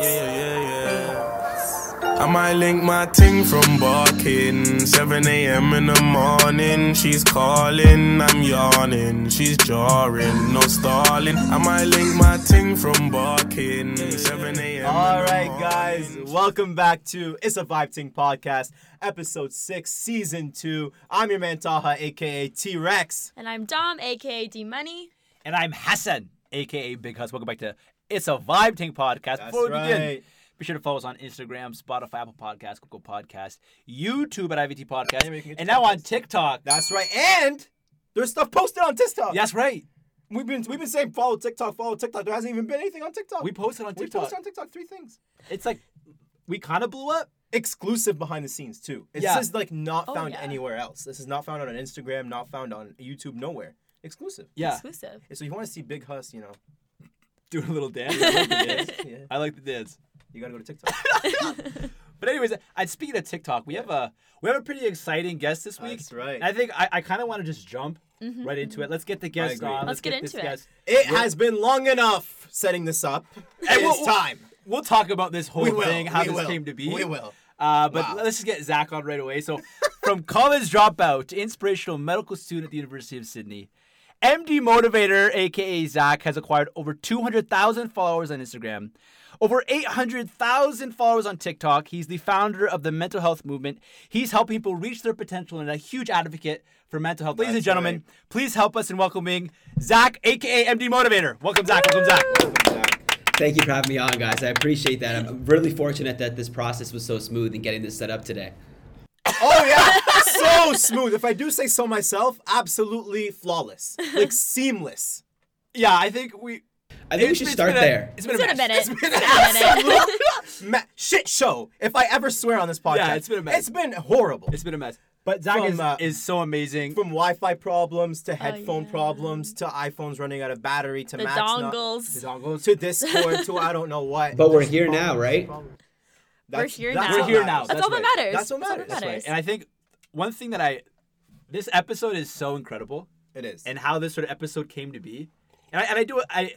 Yeah, yeah, yeah. I might link my ting from barking. 7 a.m. in the morning. She's calling, I'm yawning. She's jarring, no stalling. I might link my ting from barking. 7 a.m. All right, guys, welcome back to It's a Vibe Ting podcast, episode six, season two. I'm your man Taha, aka T Rex. And I'm Dom, aka D Money. And I'm Hassan, aka Big Hus. Welcome back to It's a Vibe Ting podcast. That's Before we begin, be sure to follow us on Instagram, Spotify, Apple Podcasts, Google Podcasts, YouTube at IVT Podcast, Yeah, we can get and now on. TikTok. That's right, and there's stuff posted on TikTok. That's right. we've been we've been saying follow TikTok, follow TikTok. There hasn't even been anything on TikTok. We posted on TikTok. we TikTok. posted on TikTok three things. It's like we kind of blew up. Exclusive behind the scenes too. This Yeah. is like not Oh, found yeah. anywhere else. This is not found on Instagram, not found on YouTube, nowhere. Exclusive. Yeah, Exclusive. So if you want to see Big Huss, you know, doing a little dance. I like the dance. yeah, I like the dance. you gotta go to TikTok. But anyways, I speaking of TikTok, we have a we have a pretty exciting guest this week. That's right. And I think I, I kind of want to just jump right into it. Let's get the guest on. Mm-hmm. Let's get this into it. guest. It has been long enough setting this up. And it's we'll- time. We'll talk about this whole We will, thing, how we this will, came to be. we will. Uh, but Wow. let's just get Zach on right away. So, from college dropout to inspirational medical student at the University of Sydney, MD Motivator, aka Zach, has acquired over 200,000 followers on Instagram, over 800,000 followers on TikTok. He's the founder of the mental health movement. He's helping people reach their potential and a huge advocate for mental health. Ladies and gentlemen, right. please help us in welcoming Zach, aka MD Motivator. Welcome, Zach. Welcome, Zach. Thank you for having me on, guys. I appreciate that. I'm really fortunate that this process was so smooth in getting this set up today. Oh yeah, so smooth. If I do say so myself, absolutely flawless, like seamless. Yeah, I think we. I think we should start a- there. It's been It's a been a minute. It's been It's an been a minute. absolute ma- shit show. If I ever swear on this podcast, Yeah, it's been a mess. It's been horrible. It's been a mess. But Zach From, is, uh, is so amazing. From Wi-Fi problems to headphone yeah. problems to iPhones running out of battery to The Macs not- dongles. The dongles. to Discord to I don't know what. But we're Just here now, right? problems. We're here that's now. what We're here now. That's, That's all that right. matters. That's what all matters. that That's matters. And I think one thing that I, this episode is so incredible, It is. and how this sort of episode came to be, and I, and I do I,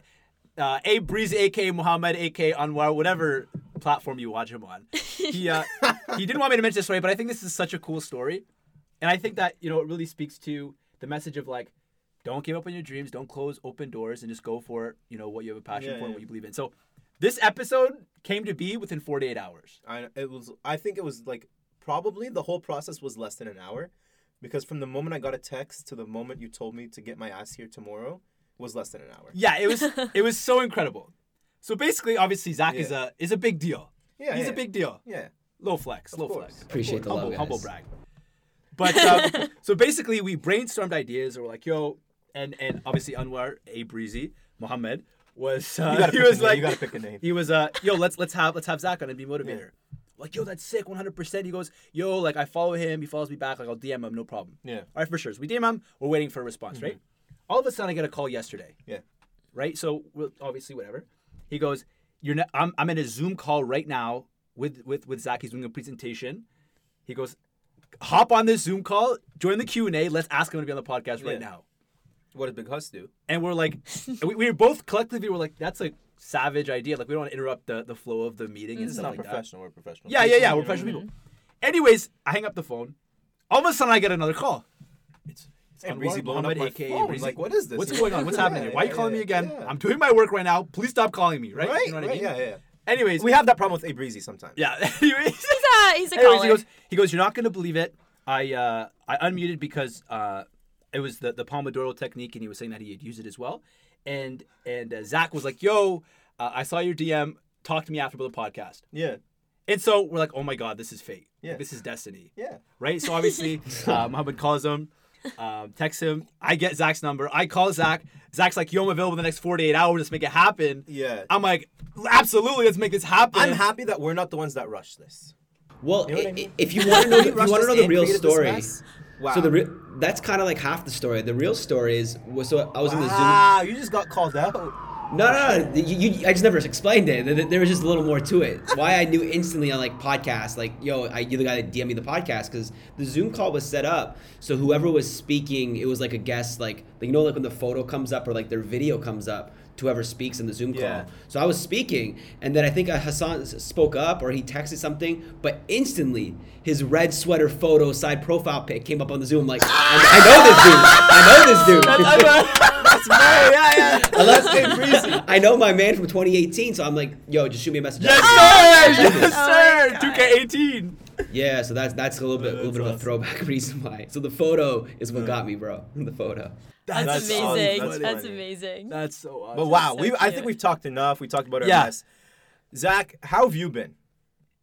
uh, a breezy, aka Muhammad, aka Anwar, whatever platform you watch him on, he uh, he didn't want me to mention this story, but I think this is such a cool story, and I think that you know it really speaks to the message of like, don't give up on your dreams, don't close open doors, and just go for you know what you have a passion Yeah, for and what you believe in. So. This episode came to be within 48 hours. I it was I think it was like probably the whole process was less than an hour because from the moment I got a text to the moment you told me to get my ass here tomorrow was less than an hour. Yeah, it was it was so incredible. So basically, obviously, Zach is a is a big deal. Yeah, he's yeah. a big deal. Yeah. Low flex, low course. flex. Appreciate the humble, love, humble guys. brag. But um, so basically, we brainstormed ideas. And we're like, yo, and and obviously Anwar, a breezy, Mohammed was uh, You he pick a was name, like you gotta pick a name. He was uh, yo, let's let's have let's have Zach on MD Motivator. Like, yo, that's sick, 100%. He goes, yo, like, I follow him. He follows me back. Like, I'll DM him, no problem. Yeah. All right, for sure. So we DM him. We're waiting for a response, right? Mm-hmm. All of a sudden, I get a call yesterday Yeah. right? So we'll, obviously, whatever. He goes, "You're not, I'm I'm in a Zoom call right now with with with Zach. He's doing a presentation. He goes, hop on this Zoom call, join the Q and A. Let's ask him to be on the podcast right now." What did Big Hus do? And we're like, we, we were both collectively we were like, "That's a savage idea. Like we don't want to interrupt the the flow of the meeting and It's stuff not like that." professional. We're professional. Yeah, yeah, yeah. We're You know? professional people. Anyways, I hang up the phone. All of a sudden, I get another call. It's, it's Hey, Anwar Breezy blowing up my aka phone. Breezy. Like, what is this? What's going on? What's happening here? Why are you Yeah, calling me again? yeah. I'm doing my work right now. Please stop calling me. Right? Right, You know what right, I mean? yeah, yeah. Anyways, We have that problem with A Breezy sometimes. yeah. Anyways, He's a he's a anyways, caller. he goes. He goes. You're not gonna believe it. I uh, I unmuted because uh, it was the the Pomodoro technique, and he was saying that he had used it as well. And and uh, Zach was like, "Yo, uh, I saw your DM. Talk to me after about the podcast." Yeah. And so we're like, "Oh my god, this is fate. Like, Yeah. this is destiny." Yeah. right? So obviously, uh, Muhammad calls him, um, texts him. I get Zach's number. I call Zach. Zach's like, "Yo, I'm available in the next 48 hours. Let's make it happen." Yeah. I'm like, "Absolutely, let's make this happen." I'm happy that we're not the ones that rush this. Well, You know I i- mean? if you want to know, if you want to know the real story. Wow. so the re- that's kind of like half the story. The real story is was so I was in the Zoom. Ah, you just got called out. No, no, no. You, you, I just never explained it. There- There was just a little more to it. Why I knew instantly on like podcasts, like, yo, I, you're the guy that DM me the podcast because the Zoom call was set up so whoever was speaking, it was like a guest, like, you know, like when the photo comes up or like their video comes up, to whoever speaks in the Zoom call. Yeah. So I was speaking, and then I think uh, Hassan spoke up or he texted something, but instantly his red sweater photo side profile pic came up on the Zoom. Like, I, I know this dude. I know this dude. That's Mo, yeah, yeah. Unless That's Breezy. I know my man from 2018, so I'm like, yo, just shoot me a message. Yes, sir! Yes, Oh sir! my 2K18. Yeah, so that's that's a little bit, a little That's bit of a throwback reason why. So the photo is what got me, bro. The photo. That's, That's amazing. awesome. That's, That's amazing. That's so awesome. But wow, so we I think we've talked enough. We talked about our Yeah. mess. Zach, how have you been?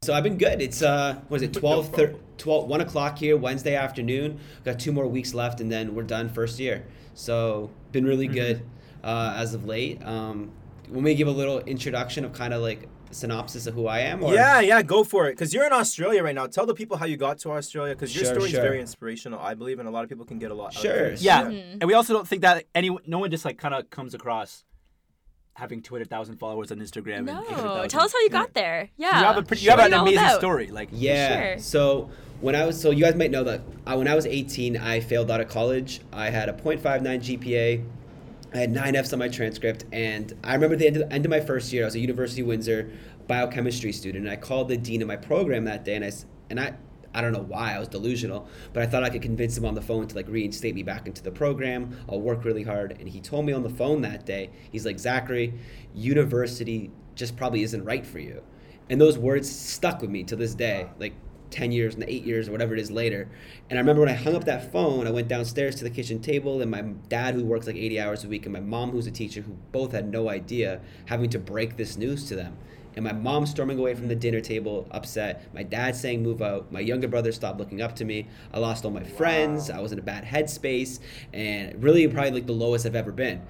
So I've been good. It's uh, what is it, 12, No thir- problem. 12 1 o'clock here Wednesday afternoon. Got two more weeks left, and then we're done first year. So been really Mm-hmm. good uh, as of late. Um, want me to give a little introduction of kind of like synopsis of who I am? Or? Yeah, yeah, go for it. Because you're in Australia right now. Tell the people how you got to Australia. Because your Sure, story is sure. very inspirational, I believe, and a lot of people can get a lot. out of Sure, it. Yeah, Mhm. and we also don't think that any no one just like kind of comes across having 200,000 followers on Instagram. No, 800,000. tell us how you got there. Yeah. You have a pretty, you have an amazing about. story. Like Yeah. Sure. So when I was, so you guys might know that uh, when I was 18, I failed out of college. I had a .59 GPA. I had nine Fs on my transcript, and I remember the end of, end of my first year. I was a University of Windsor biochemistry student, and I called the dean of my program that day, and I and I. I don't know why I was delusional, but I thought I could convince him on the phone to like reinstate me back into the program. I'll work really hard, and he told me on the phone that day. He's like, Zachary, university just probably isn't right for you. And those words stuck with me to this day, like 10 years and 8 years or whatever it is later. And I remember when I hung up that phone, I went downstairs to the kitchen table, and my dad, who works like 80 hours a week, and my mom, who's a teacher, who both had no idea, having to break this news to them. And my mom storming away from the dinner table, upset. My dad saying, move out. My younger brother stopped looking up to me. I lost all my friends. I was in a bad headspace. And really, probably like the lowest I've ever been.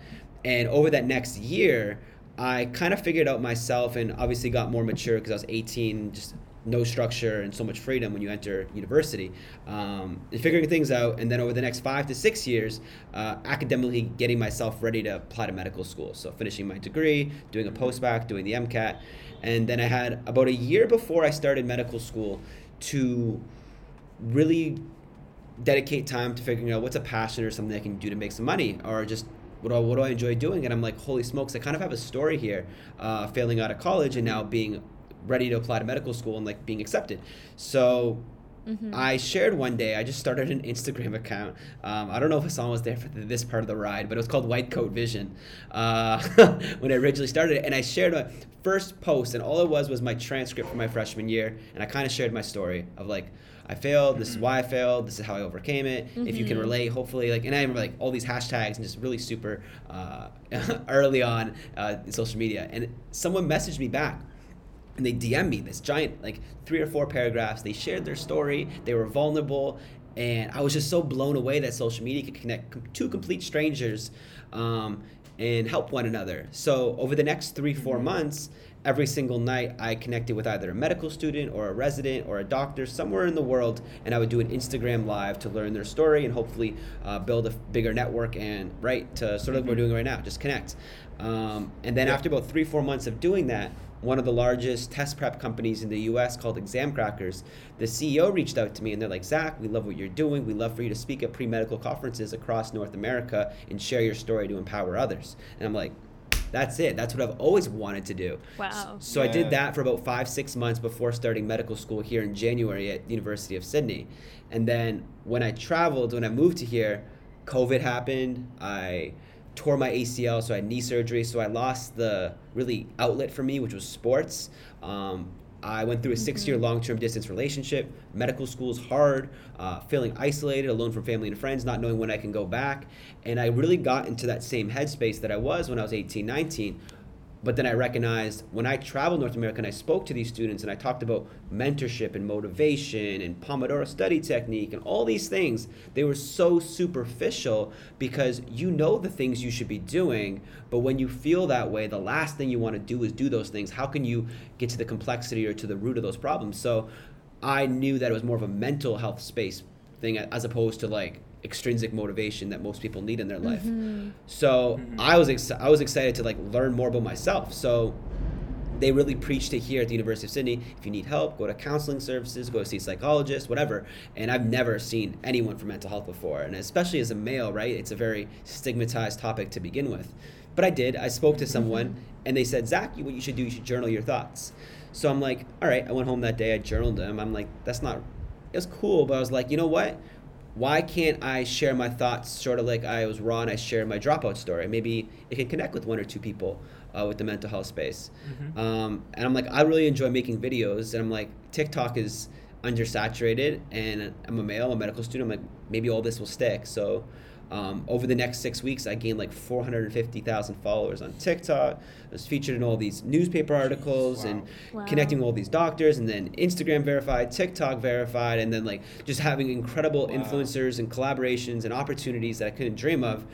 And over that next year, I kind of figured out myself and obviously got more mature because I was 18, just no structure and so much freedom when you enter university. Um, and figuring things out, and then over the next five to six years, uh, academically getting myself ready to apply to medical school. So finishing my degree, doing a postbac, doing the MCAT. And then I had about a year before I started medical school to really dedicate time to figuring out what's a passion or something I can do to make some money or just what do I, what do I enjoy doing? And I'm like, holy smokes, I kind of have a story here, uh, failing out of college and now being ready to apply to medical school and like being accepted. So I shared one day, I just started an Instagram account. Um, I don't know if Hassan was there for th- this part of the ride, but it was called White Coat Vision uh, when I originally started it. And I shared my first post, and all it was was my transcript from my freshman year. And I kind of shared my story of like, I failed, this is why I failed, this is how I overcame it. If you can relate, hopefully, like, and I remember like all these hashtags and just really super uh, early on uh, in social media. And someone messaged me back and they DM me this giant like three or four paragraphs. They shared their story. They were vulnerable, and I was just so blown away that social media could connect two complete strangers um, and help one another. So over the next three four months. Every single night, I connected with either a medical student or a resident or a doctor somewhere in the world, and I would do an Instagram live to learn their story and hopefully uh, build a bigger network and right to sort of like we're doing right now, just connect. Um, and then after about three four months of doing that, one of the largest test prep companies in the US called Examkrackers, the CEO reached out to me and they're like, Zach, we love what you're doing. We love for you to speak at pre medical conferences across North America and share your story to empower others. And I'm like, that's it. That's what I've always wanted to do. Wow. So I did that for about five, six months before starting medical school here in January at University of Sydney. And then when I traveled, when I moved to here, COVID happened. I tore my ACL, so I had knee surgery. So I lost the really outlet for me, which was sports. Um, I went through a six-year long-term distance relationship. Medical school is hard. Uh, feeling isolated, alone from family and friends, not knowing when I can go back. And I really got into that same headspace that I was when I was 18, 19. But then I recognized when I traveled North America and I spoke to these students and I talked about mentorship and motivation and Pomodoro study technique and all these things, they were so superficial because you know the things you should be doing, but when you feel that way, the last thing you want to do is do those things. How can you get to the complexity or to the root of those problems? So I knew that it was more of a mental health space thing as opposed to like extrinsic motivation that most people need in their life. Mm-hmm. So mm-hmm. I was ex- I was excited to like learn more about myself. So they really preached it here at the University of Sydney. If you need help, go to counseling services, go see a psychologist, whatever. And I've never seen anyone for mental health before, and especially as a male, right? It's a very stigmatized topic to begin with. but I did. I spoke to someone, mm-hmm. and they said, Zach, you- what you should do, you should journal your thoughts. So I'm like, all right. I went home that day. I journaled them. I'm like, that's not. It was cool, but I was like, you know what? Why can't I share my thoughts sort of like I was raw and I shared my dropout story? Maybe it can connect with one or two people uh, with the mental health space. Um, and I'm like, I really enjoy making videos, and I'm like, TikTok is undersaturated, and I'm a male, a medical student. I'm like, maybe all this will stick. So um, over the next six weeks, I gained like 450,000 followers on TikTok. I was featured in all these newspaper articles and Wow. connecting with all these doctors, and then Instagram verified, TikTok verified, and then like just having incredible influencers and collaborations and opportunities that I couldn't dream of.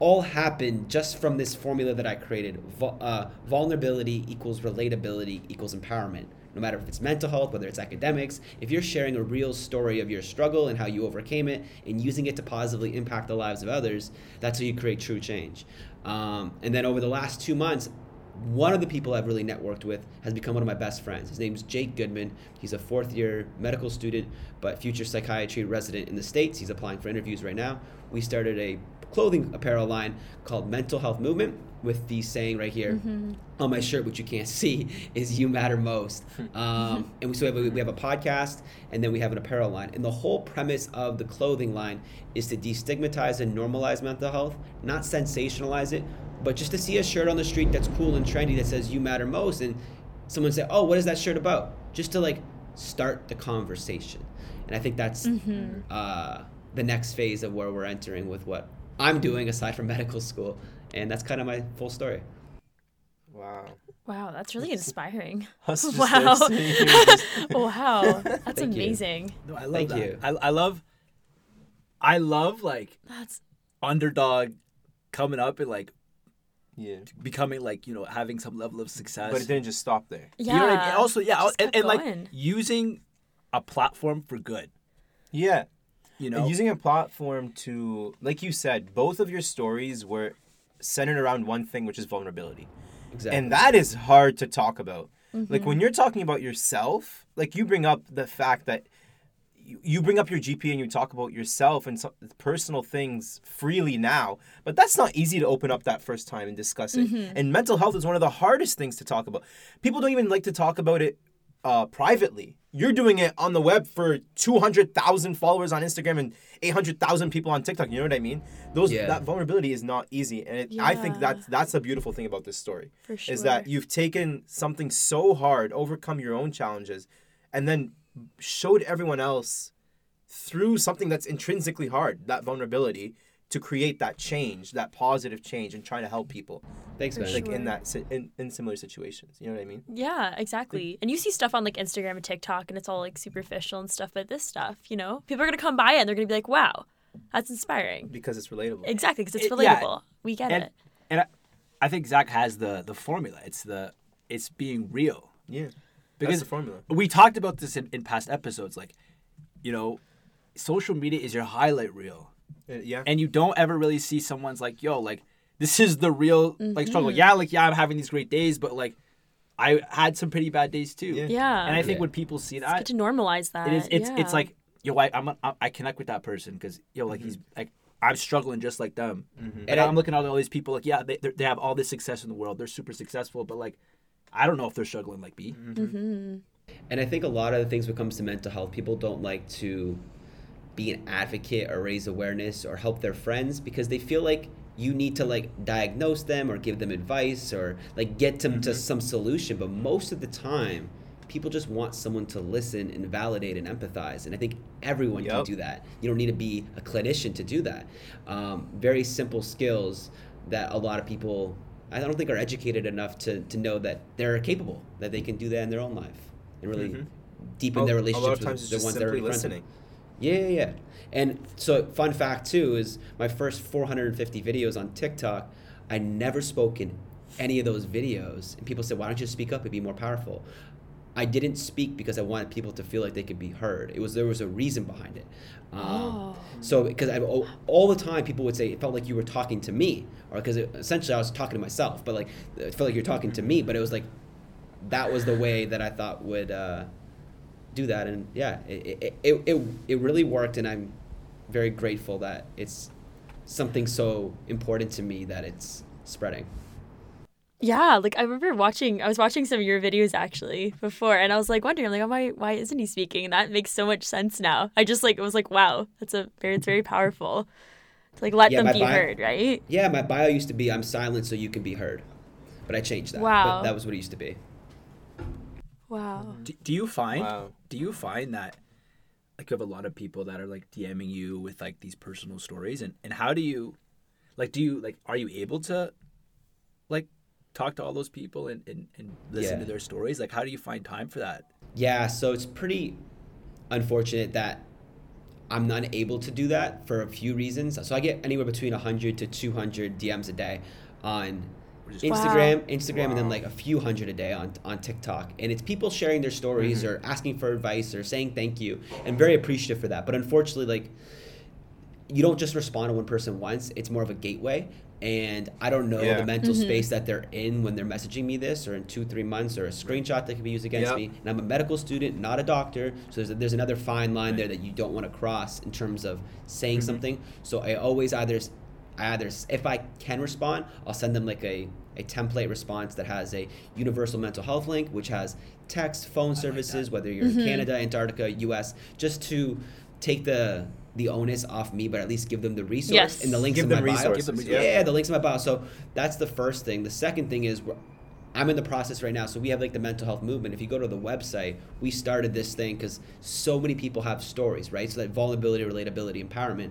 All happened just from this formula that I created. Vul- uh, vulnerability equals relatability equals empowerment no matter if it's mental health, whether it's academics, if you're sharing a real story of your struggle and how you overcame it and using it to positively impact the lives of others, that's how you create true change. Um, and then over the last two months, one of the people I've really networked with has become one of my best friends. His name is Jake Goodman. He's a fourth year medical student, but future psychiatry resident in the States. He's applying for interviews right now. We started a clothing apparel line called Mental Health Movement with the saying right here on my shirt, which you can't see, is "You matter most." Um, and we, so we have, a, we have a podcast, and then we have an apparel line. And the whole premise of the clothing line is to destigmatize and normalize mental health, not sensationalize it, but just to see a shirt on the street that's cool and trendy that says "You matter most," and someone say, "Oh, what is that shirt about?" Just to like start the conversation. And I think that's uh, the next phase of where we're entering with what I'm doing aside from medical school. And that's kind of my full story. Wow. Wow, that's really inspiring. Us Wow. there sitting here just- wow, that's Thank you. amazing. No, I love Thank that. you. I, I love, I love like That's underdog coming up and like yeah. becoming like you know having some level of success. But it didn't just stop there. yeah. You know what I mean? And also, yeah, Just and, and like using a platform for good. Yeah. You And know, using a platform to, like you said, both of your stories were centered around one thing, which is vulnerability. Exactly. And that is hard to talk about. Mm-hmm. Like when you're talking about yourself, like you bring up the fact that you, you bring up your GP and you talk about yourself and some personal things freely now, but that's not easy to open up that first time and discuss it. Mm-hmm. And mental health is one of the hardest things to talk about. People don't even like to talk about it uh, privately. You're doing it on the web for 200,000 followers on Instagram and 800,000 people on TikTok. You know what I mean? Those Yeah. that vulnerability is not easy, and it, I think Yeah. that's that's a beautiful thing about this story For is that you've taken something so hard, overcome your own challenges, and then showed everyone else through something that's intrinsically hard, that vulnerability, to create that change, that positive change, and trying to help people Thanks, For man. like in that in, in similar situations. You know what I mean? Yeah, exactly. And you see stuff on like Instagram and TikTok and it's all like superficial and stuff, but this stuff, you know, people are going to come by it and they're going to be like, wow, that's inspiring. Because it's relatable. Exactly, because it's It- yeah. relatable. We get and it. and I, I think Zach has the the formula. It's the it's being real. Yeah. Because That's the formula. we talked about this in, in past episodes. Like, you know, social media is your highlight reel. Uh, yeah. and you don't ever really see someone's like, yo, like this is the real like struggle. Mm-hmm. Yeah, like yeah, I'm having these great days, but like I had some pretty bad days too. Yeah. Yeah. And I think Yeah. when people see It's that, good to normalize that. it is it's yeah. it's like yo, I I'm a, I connect with that person because yo, like he's like I'm struggling just like them, and And I- I'm looking at all these people like yeah, they they have all this success in the world, they're super successful, but like I don't know if they're struggling like me. Mm-hmm. And I think a lot of the things when it comes to mental health, people don't like to be an advocate or raise awareness or help their friends because they feel like you need to like diagnose them or give them advice or like get them to some solution. But most of the time, people just want someone to listen and validate and empathize. And I think everyone can do that. You don't need to be a clinician to do that. Um, very simple skills that a lot of people I don't think are educated enough to, to know that they're capable, that they can do that in their own life and really Mhm. deepen their a relationships lot of times with the ones that are in front of them. listening. Yeah, yeah, yeah. And so, fun fact too is my first 450 videos on TikTok, I never spoke in any of those videos. And people said, why don't you speak up It'd be more powerful? I didn't speak because I wanted people to feel like they could be heard. It was there was a reason behind it. Um, Oh. So because I all, the time people would say it felt like you were talking to me, or because essentially I was talking to myself, but like it felt like you're talking to me. But it was like that was the way that I thought would uh, do that, and yeah, it, it, it, it really worked, and I'm very grateful that it's something so important to me that it's spreading. Yeah, like I remember watching. I was watching some of your videos actually before, and I was like wondering, like, oh, why why isn't he speaking? And that makes so much sense now. I just like it was like, wow, that's a very it's very powerful. To like let Yeah, them be bio- heard, right? Yeah, my bio used to be I'm silent so you can be heard, but I changed that. Wow. But that was what it used to be. Wow. Do, do you find Wow. do you find that like you have a lot of people that are like DMing you with like these personal stories and and how do you like do you like are you able to like talk to all those people and and, and listen Yeah. to their stories like how do you find time for that Yeah, so it's pretty unfortunate that I'm not able to do that for a few reasons. So I get anywhere between 100 to 200 DMs a day on Which is- Instagram, Instagram, and then like a few hundred a day on, on TikTok. And it's people sharing their stories mm-hmm. or asking for advice or saying thank you. And very appreciative for that. But unfortunately, like you don't just respond to one person once. It's more of a gateway. And I don't know Yeah. the mental mm-hmm. space that they're in when they're messaging me this, or in two, three months, or a screenshot that can be used against Yep. me. And I'm a medical student, not a doctor, so there's, a, there's another fine line there that you don't want to cross in terms of saying mm-hmm. something. So I always either, I either if I can respond, I'll send them like a a template response that has a universal mental health link, which has text, phone services, whether you're in mm-hmm. Canada, Antarctica, U.S., just to take the the onus off me, but at least give them the resource Yes. and the links Give in them my bio. resources, Give them- yeah. yeah. the links in my bio. So that's the first thing. The second thing is I'm in the process right now. So we have like the mental health movement. If you go to the website, we started this thing because so many people have stories, right? So that vulnerability, relatability, empowerment.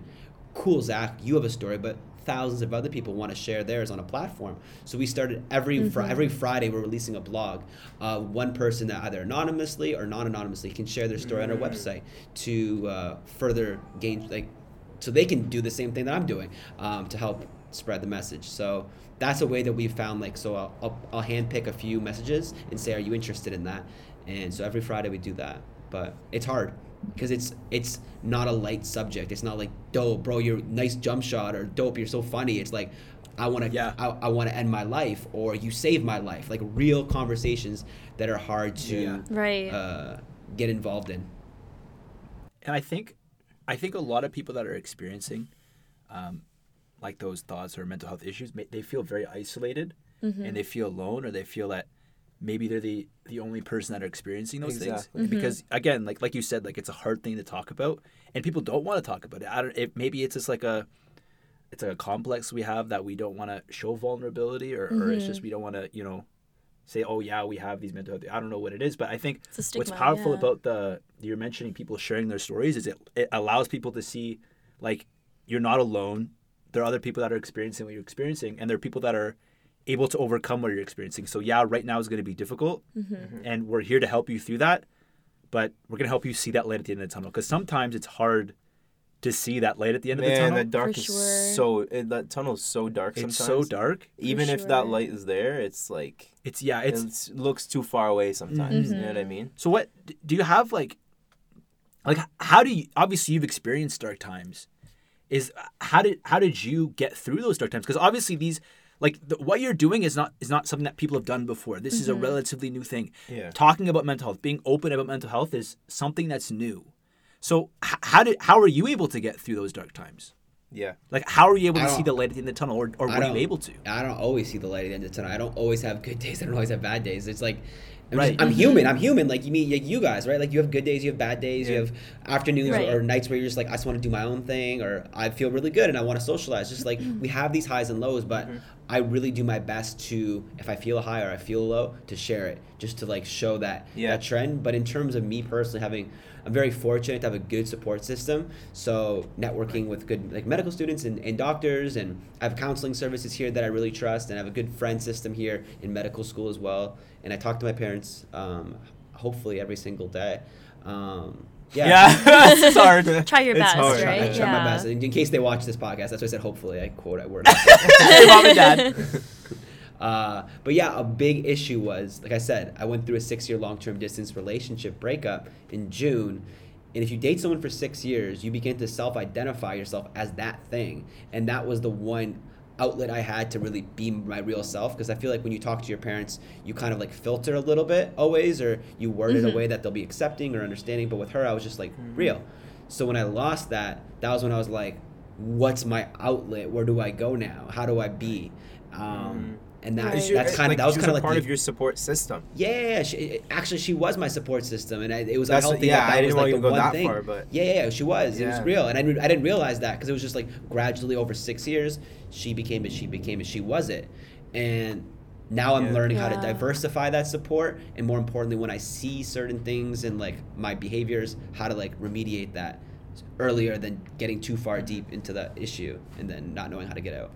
Cool, Zach, you have a story, but thousands of other people want to share theirs on a platform. So we started every fri- every Friday we're releasing a blog. Uh, one person that either anonymously or non-anonymously can share their story on our website to uh, further gain like so they can do the same thing that I'm doing um, to help spread the message. So that's a way that we found like so I'll, I'll, I'll handpick a few messages and say, are you interested in that? And so every Friday we do that, but it's hard because it's it's not a light subject. It's not like dope, bro, you're nice jump shot or dope, you're so funny. It's like I want to Yeah. I, I want to end my life or you saved my life. Like real conversations that are hard to Yeah. Right. uh, get involved in. and I think, I think a lot of people that are experiencing, um, like those thoughts or mental health issues, they feel very isolated, and they feel alone, or they feel that maybe they're the the only person that are experiencing those Exactly. things. Because again, like like you said, like it's a hard thing to talk about, and people don't want to talk about it. I don't. It, maybe it's just like a, it's like a complex we have that we don't want to show vulnerability, or, or it's just mm-hmm. we don't want to, you know. Say, oh yeah, we have these mental health. I don't know what it is, but I think It's a what's powerful yeah. about the you're mentioning people sharing their stories is it it allows people to see like you're not alone there are other people that are experiencing what you're experiencing and there are people that are able to overcome what you're experiencing so yeah right now is going to be difficult Mm-hmm. and we're here to help you through that but we're going to help you see that light at the end of the tunnel because sometimes it's hard to see that light at the end of the Man, tunnel that dark For is sure. so it, that tunnel is so dark. it's sometimes. so dark Even if that light is there, it's like it's yeah it's it's, it looks too far away sometimes. You know Mm-hmm. what I mean? So what do you have like like how do you obviously you've experienced dark times is how did how did you get through those dark times because obviously these like the, what you're doing is not is not something that people have done before this is a mm-hmm. relatively new thing Yeah. talking about mental health being open about mental health is something that's new so h- how did how are you able to get through those dark times Yeah. like how are you able I to see the light at the end of the tunnel or, or I were you able to I don't always see the light at the end of the tunnel. I don't always have good days. I don't always have bad days. It's like I'm, Right. just, I'm mm-hmm. human. I'm human. Like you mean like you guys, right? Like you have good days, you have bad days, you have afternoons Right. or nights where you're just like I just want to do my own thing, or I feel really good and I want to socialize. Just like we have these highs and lows, but mm-hmm. I really do my best to if I feel high or I feel low to share it, just to like show that Yeah. that trend. But in terms of me personally having I'm very fortunate to have a good support system. So networking with good like medical students and, and doctors and I have counseling services here that I really trust and I have a good friend system here in medical school as well. And I talk to my parents um, hopefully every single day. Um, yeah. Yeah, it's hard. Try your It's best, hard. I right? try my best. In, in case they watch this podcast, that's why I said hopefully. I quote I word. Hey, mom and dad Uh, but yeah, a big issue was, like I said, I went through a six year long term distance relationship breakup in June. And if you date someone for six years, you begin to self identify yourself as that thing. And that was the one outlet I had to really be my real self. Because I feel like when you talk to your parents, you kind of like filter a little bit always, or you word it a mm-hmm. way that they'll be accepting or understanding. But with her, I was just like mm-hmm. real. So when I lost that, that was when I was like, what's my outlet? Where do I go now? How do I be? Um, mm-hmm. And that, yeah, that's kind like, of that was kind of like part the- of your support system. yeah, yeah, yeah. She, actually, she was my support system, and I, it was That's- a healthy. yeah, that, that I didn't was like you to the go one that thing. far, but- yeah, yeah, yeah, she was. It was real, and I didn't, I didn't realize that because it was just like gradually over six years, she became it, she became it, she was it, and now I'm Yeah. learning how to diversify that support, and more importantly, when I see certain things and like my behaviors, how to like remediate that earlier than getting too far deep into that issue and then not knowing how to get out.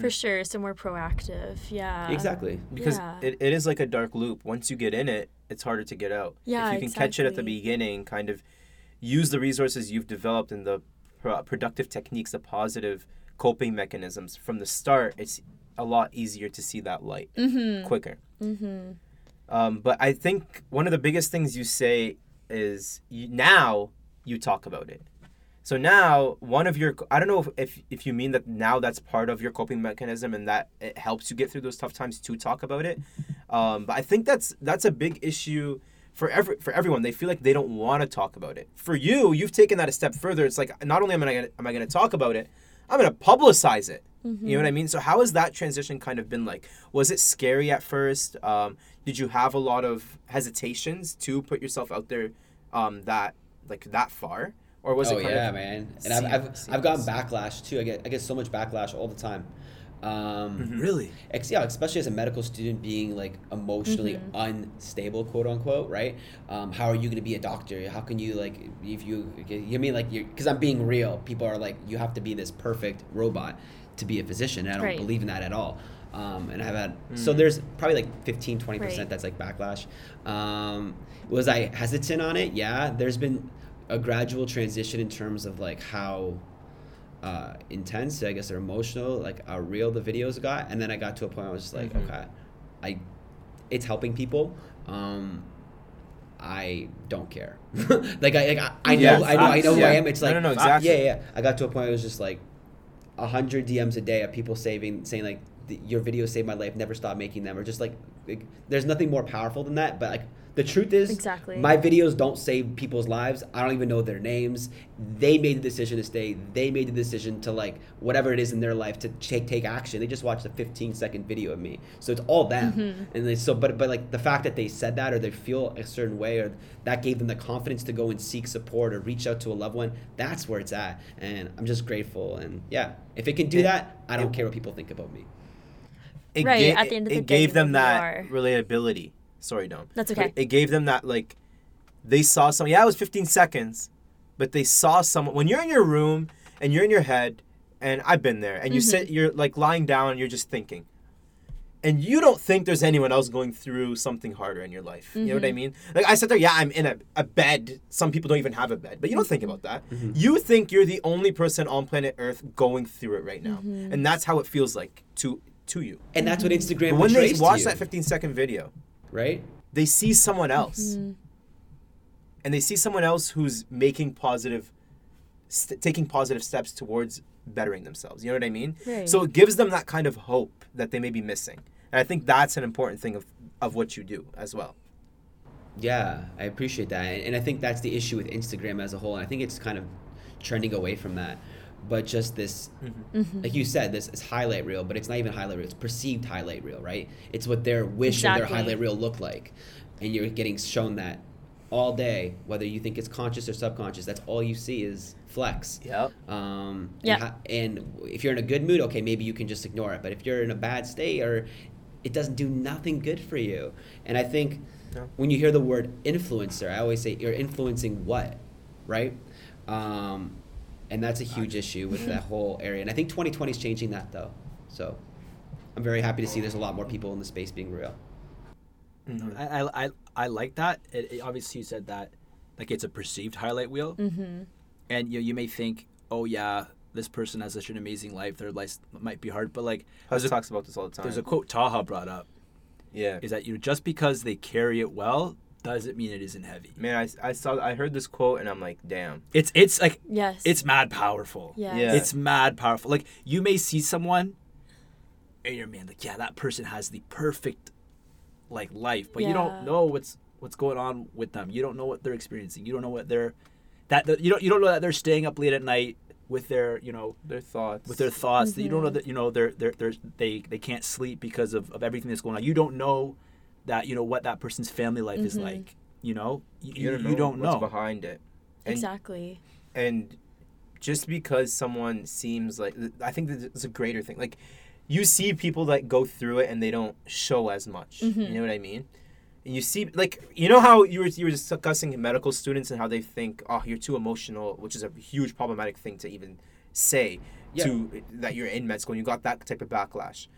For sure. So more proactive. Yeah. exactly. because Yeah. it, it is like a dark loop. Once you get in it, it's harder to get out. Yeah, if you can catch it at the beginning, kind of use the resources you've developed and the pro- productive techniques, the positive coping mechanisms from the start, it's a lot easier to see that light Mm-hmm. quicker. Mm-hmm. Um, but I think one of the biggest things you say is you, now you talk about it. So now one of your I don't know if, if if you mean that now that's part of your coping mechanism and that it helps you get through those tough times to talk about it. Um, but I think that's that's a big issue for every for everyone. They feel like they don't want to talk about it. For you, you've taken that a step further. It's like not only am I gonna, am I going to talk about it, I'm going to publicize it. You know what I mean? So how has that transition kind of been like? Was it scary at first? Um, did you have a lot of hesitations to put yourself out there um, that like that far, or was oh it? Kind yeah, of man. And I've, I've. I've gotten backlash too. I get I get so much backlash all the time. Um, Mm-hmm. Really? ex- yeah, especially as a medical student being like emotionally unstable, quote unquote, right? Um, how are you going to be a doctor? How can you like if you you mean like you because I'm being real. People are like you have to be this perfect robot to be a physician. And I don't Right. believe in that at all. Um, and I've had so there's probably like 15 20 percent Right. that's like backlash. Um, was I hesitant on it? Yeah, there's been a gradual transition in terms of like how uh, intense, I guess, or emotional, like how real the videos got. And then I got to a point where I was just like, Mhm. okay, I, it's helping people. Um, I don't care. like I, like I, I know, I know, I know who I am. It's like, no, no, uh, exactly. yeah, yeah. I got to a point where it was just like, a hundred DMs a day of people saving, saying like, your video saved my life. Never stop making them, or just like, like, there's nothing more powerful than that. But like, the truth is, Exactly. my videos don't save people's lives. I don't even know their names. They made the decision to stay. They made the decision to like whatever it is in their life to take take action. They just watched a 15 second video of me, so it's all them. Mm-hmm. And they, so, but but like the fact that they said that or they feel a certain way or that gave them the confidence to go and seek support or reach out to a loved one. That's where it's at, and I'm just grateful. And yeah, if it can do It- that, I don't it- care what people think about me. it Right, ga- at the end of it the day, gave them you that are. relatability. Sorry, Dom. That's But okay. It gave them that like they saw something. Yeah, it was 15 seconds, but they saw someone. When you're in your room and you're in your head, and I've been there, and you Mm-hmm. sit, you're like lying down, and you're just thinking. And you don't think there's anyone else going through something harder in your life. You know what I Mm-hmm. mean? Like I sit there, yeah, I'm in a, a bed. Some people don't even have a bed, but you don't think about that. You think you're the only person on planet Earth going through it right now, Mm-hmm. and that's how it feels like to to you. And that's what Instagram But when they watch that 15 second video, right? they see someone else Mm-hmm. and they see someone else who's making positive st- taking positive steps towards bettering themselves you know what i mean Right. so it gives them that kind of hope that they may be missing and i think that's an important thing of, of what you do as well Yeah, I appreciate that, and, and I think that's the issue with Instagram as a whole. And I think it's kind of trending away from that. But just this, Mm-hmm. like you said, this is highlight reel, but it's not even highlight reel. It's perceived highlight reel, right? It's what their wish of their highlight reel look like, and you're getting shown that all day, whether you think it's conscious or subconscious. That's all you see is flex. yep Um, and Yeah. ha- And, if you're in a good mood, okay, maybe you can just ignore it. But if you're in a bad state or it doesn't do nothing good for you. And I think No. when you hear the word influencer, I always say you're influencing what, right? Um, and that's a huge issue with that whole area. And I think 2020 is changing that though. So I'm very happy to see there's a lot more people in the space being real. Mm-hmm. I, I, I, I like that. It, it- obviously, you said that like it's a perceived highlight wheel, Mm-hmm. and you you may think, oh yeah, this person has such an amazing life. Their life might be hard, but like Huz there's a, talks about this all the time there's a quote Taha brought up yeah is that you know just because they carry it well doesn't mean it isn't heavy. man I, I saw i heard this quote and i'm like damn It's it's like Yes. it's mad powerful. Yes. Yeah. It's mad powerful. Like you may see someone and you're man, like, yeah, that person has the perfect like life, but you don't know what's what's going on with them. You don't know what they're experiencing. You don't know what they're that that- you don't you don't know that they're staying up late at night with their you know Their thoughts. with their thoughts that you don't know Mhm. that you know they're they're, they're they they can't sleep because of, of everything that's going on you don't know that you know what that person's family life is Mhm. like you know you, you don't know, you don't what's know behind it. And, exactly. and just because someone seems like I think that it's a greater thing. Like you see people that go through it and they don't show as much. You Mhm. know what I mean? And you see like you know how you were you were discussing medical students and how they think oh you're too emotional, which is a huge problematic thing to even say to that you're in med school and you got that type of backlash.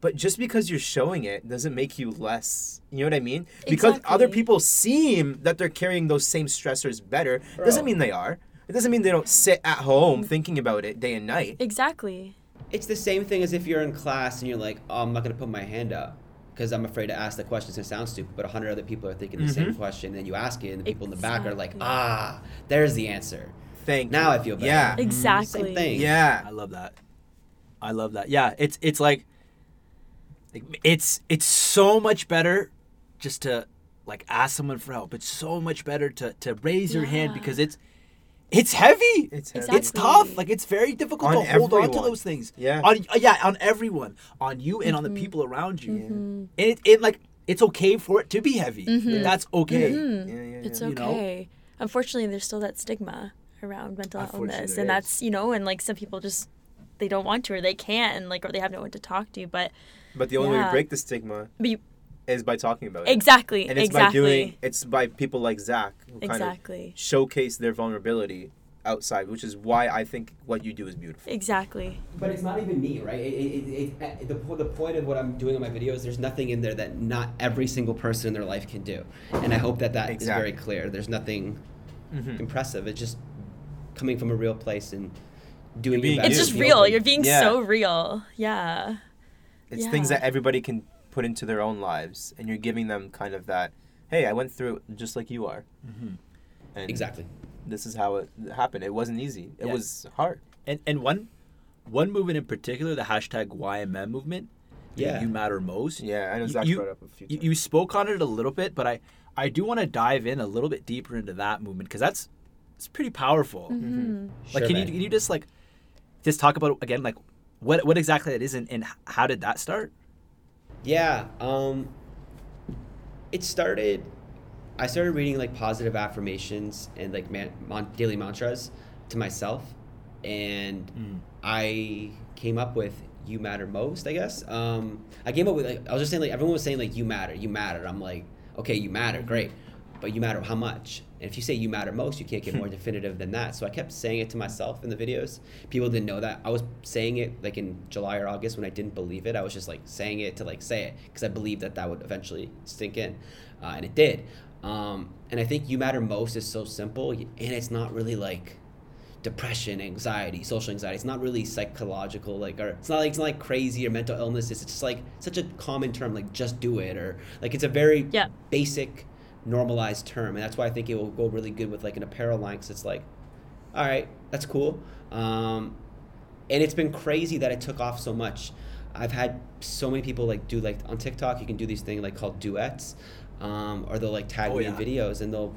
But just because you're showing it doesn't make you less. You know what I mean? Because other people seem that they're carrying those same stressors better, doesn't mean they are. It doesn't mean they don't sit at home thinking about it day and night. Exactly. It's the same thing as if you're in class and you're like, oh, I'm not gonna put my hand up because I'm afraid to ask the question. It's gonna sound stupid, but a hundred other people are thinking the same question, and then you ask it, and the people in the back are like, ah, there's the answer. Thank Now you. I feel better. Yeah. Exactly. Same thing. Yeah. I love that. I love that. Yeah, it's it's like, like it's it's so much better just to like ask someone for help. It's so much better to to raise your hand because it's it's heavy. It's Exactly. It's tough. Like it's very difficult On to hold on to those things. Yeah. On uh, yeah, on everyone, on you and on the Mhm. people around you. Mhm. And it, it like it's okay for it to be heavy. Mhm. That's okay. Yeah, yeah, yeah. It's You know? okay. Unfortunately, there's still that stigma around mental illness, and is. that's you know, and like some people just they don't want to or they can't, and like or they have no one to talk to. But But the only way to break the stigma but you, is by talking about it. exactly, And it's exactly, by doing it's by people like Zach who kind exactly, of showcase their vulnerability outside, which is why I think what you do is beautiful. exactly. But it's not even me, right? It, it, it, it, the, the point of what I'm doing in my videos, there's nothing in there that not every single person in their life can do. And I hope that that is Exactly. very clear. There's nothing Mm-hmm. impressive. It's just coming from a real place and doing being your. It's just real. open. You're being Yeah. so real. Yeah. It's things that everybody can put into their own lives, and you're giving them kind of that. Hey, I went through it just like you are, Mhm. and Exactly. this is how it happened. It wasn't easy. It Yeah. was hard. And and one one movement in particular, the hashtag YMM movement, Yeah. you matter most. Yeah, I know You- Zach you- brought up a few times. you spoke on it a little bit, but I I do want to dive in a little bit deeper into that movement because that's it's pretty powerful. hmm Like, Sure, can you can you just like just talk about again like what what exactly that is and, and how did that start? Yeah. Um, it started. I started reading like positive affirmations and like man, mon- daily mantras to myself, and I came up with "You matter most." I guess. Um, I came up with like I was just saying like everyone was saying like "You matter, you matter." I'm like, okay, you matter, great, but you matter how much? And if you say you matter most, you can't get more definitive than that. So I kept saying it to myself in the videos. People didn't know that. I was saying it like in July or August when I didn't believe it. I was just like saying it to like say it because I believed that that would eventually sink in, uh, and it did. Um, and I think you matter most is so simple, and it's not really like depression, anxiety, social anxiety. It's not really psychological, like, or it's not like it's not like crazy or mental illness. It's just like such a common term, like just do it, or like it's a very Yeah. basic, normalized term, and that's why I think it will go really good with like an apparel line, because it's like, all right, that's cool. Um, and it's been crazy that it took off so much. I've had so many people like do like on TikTok. You can do these things like called duets, um, or they'll like tag Oh, me in videos, and they'll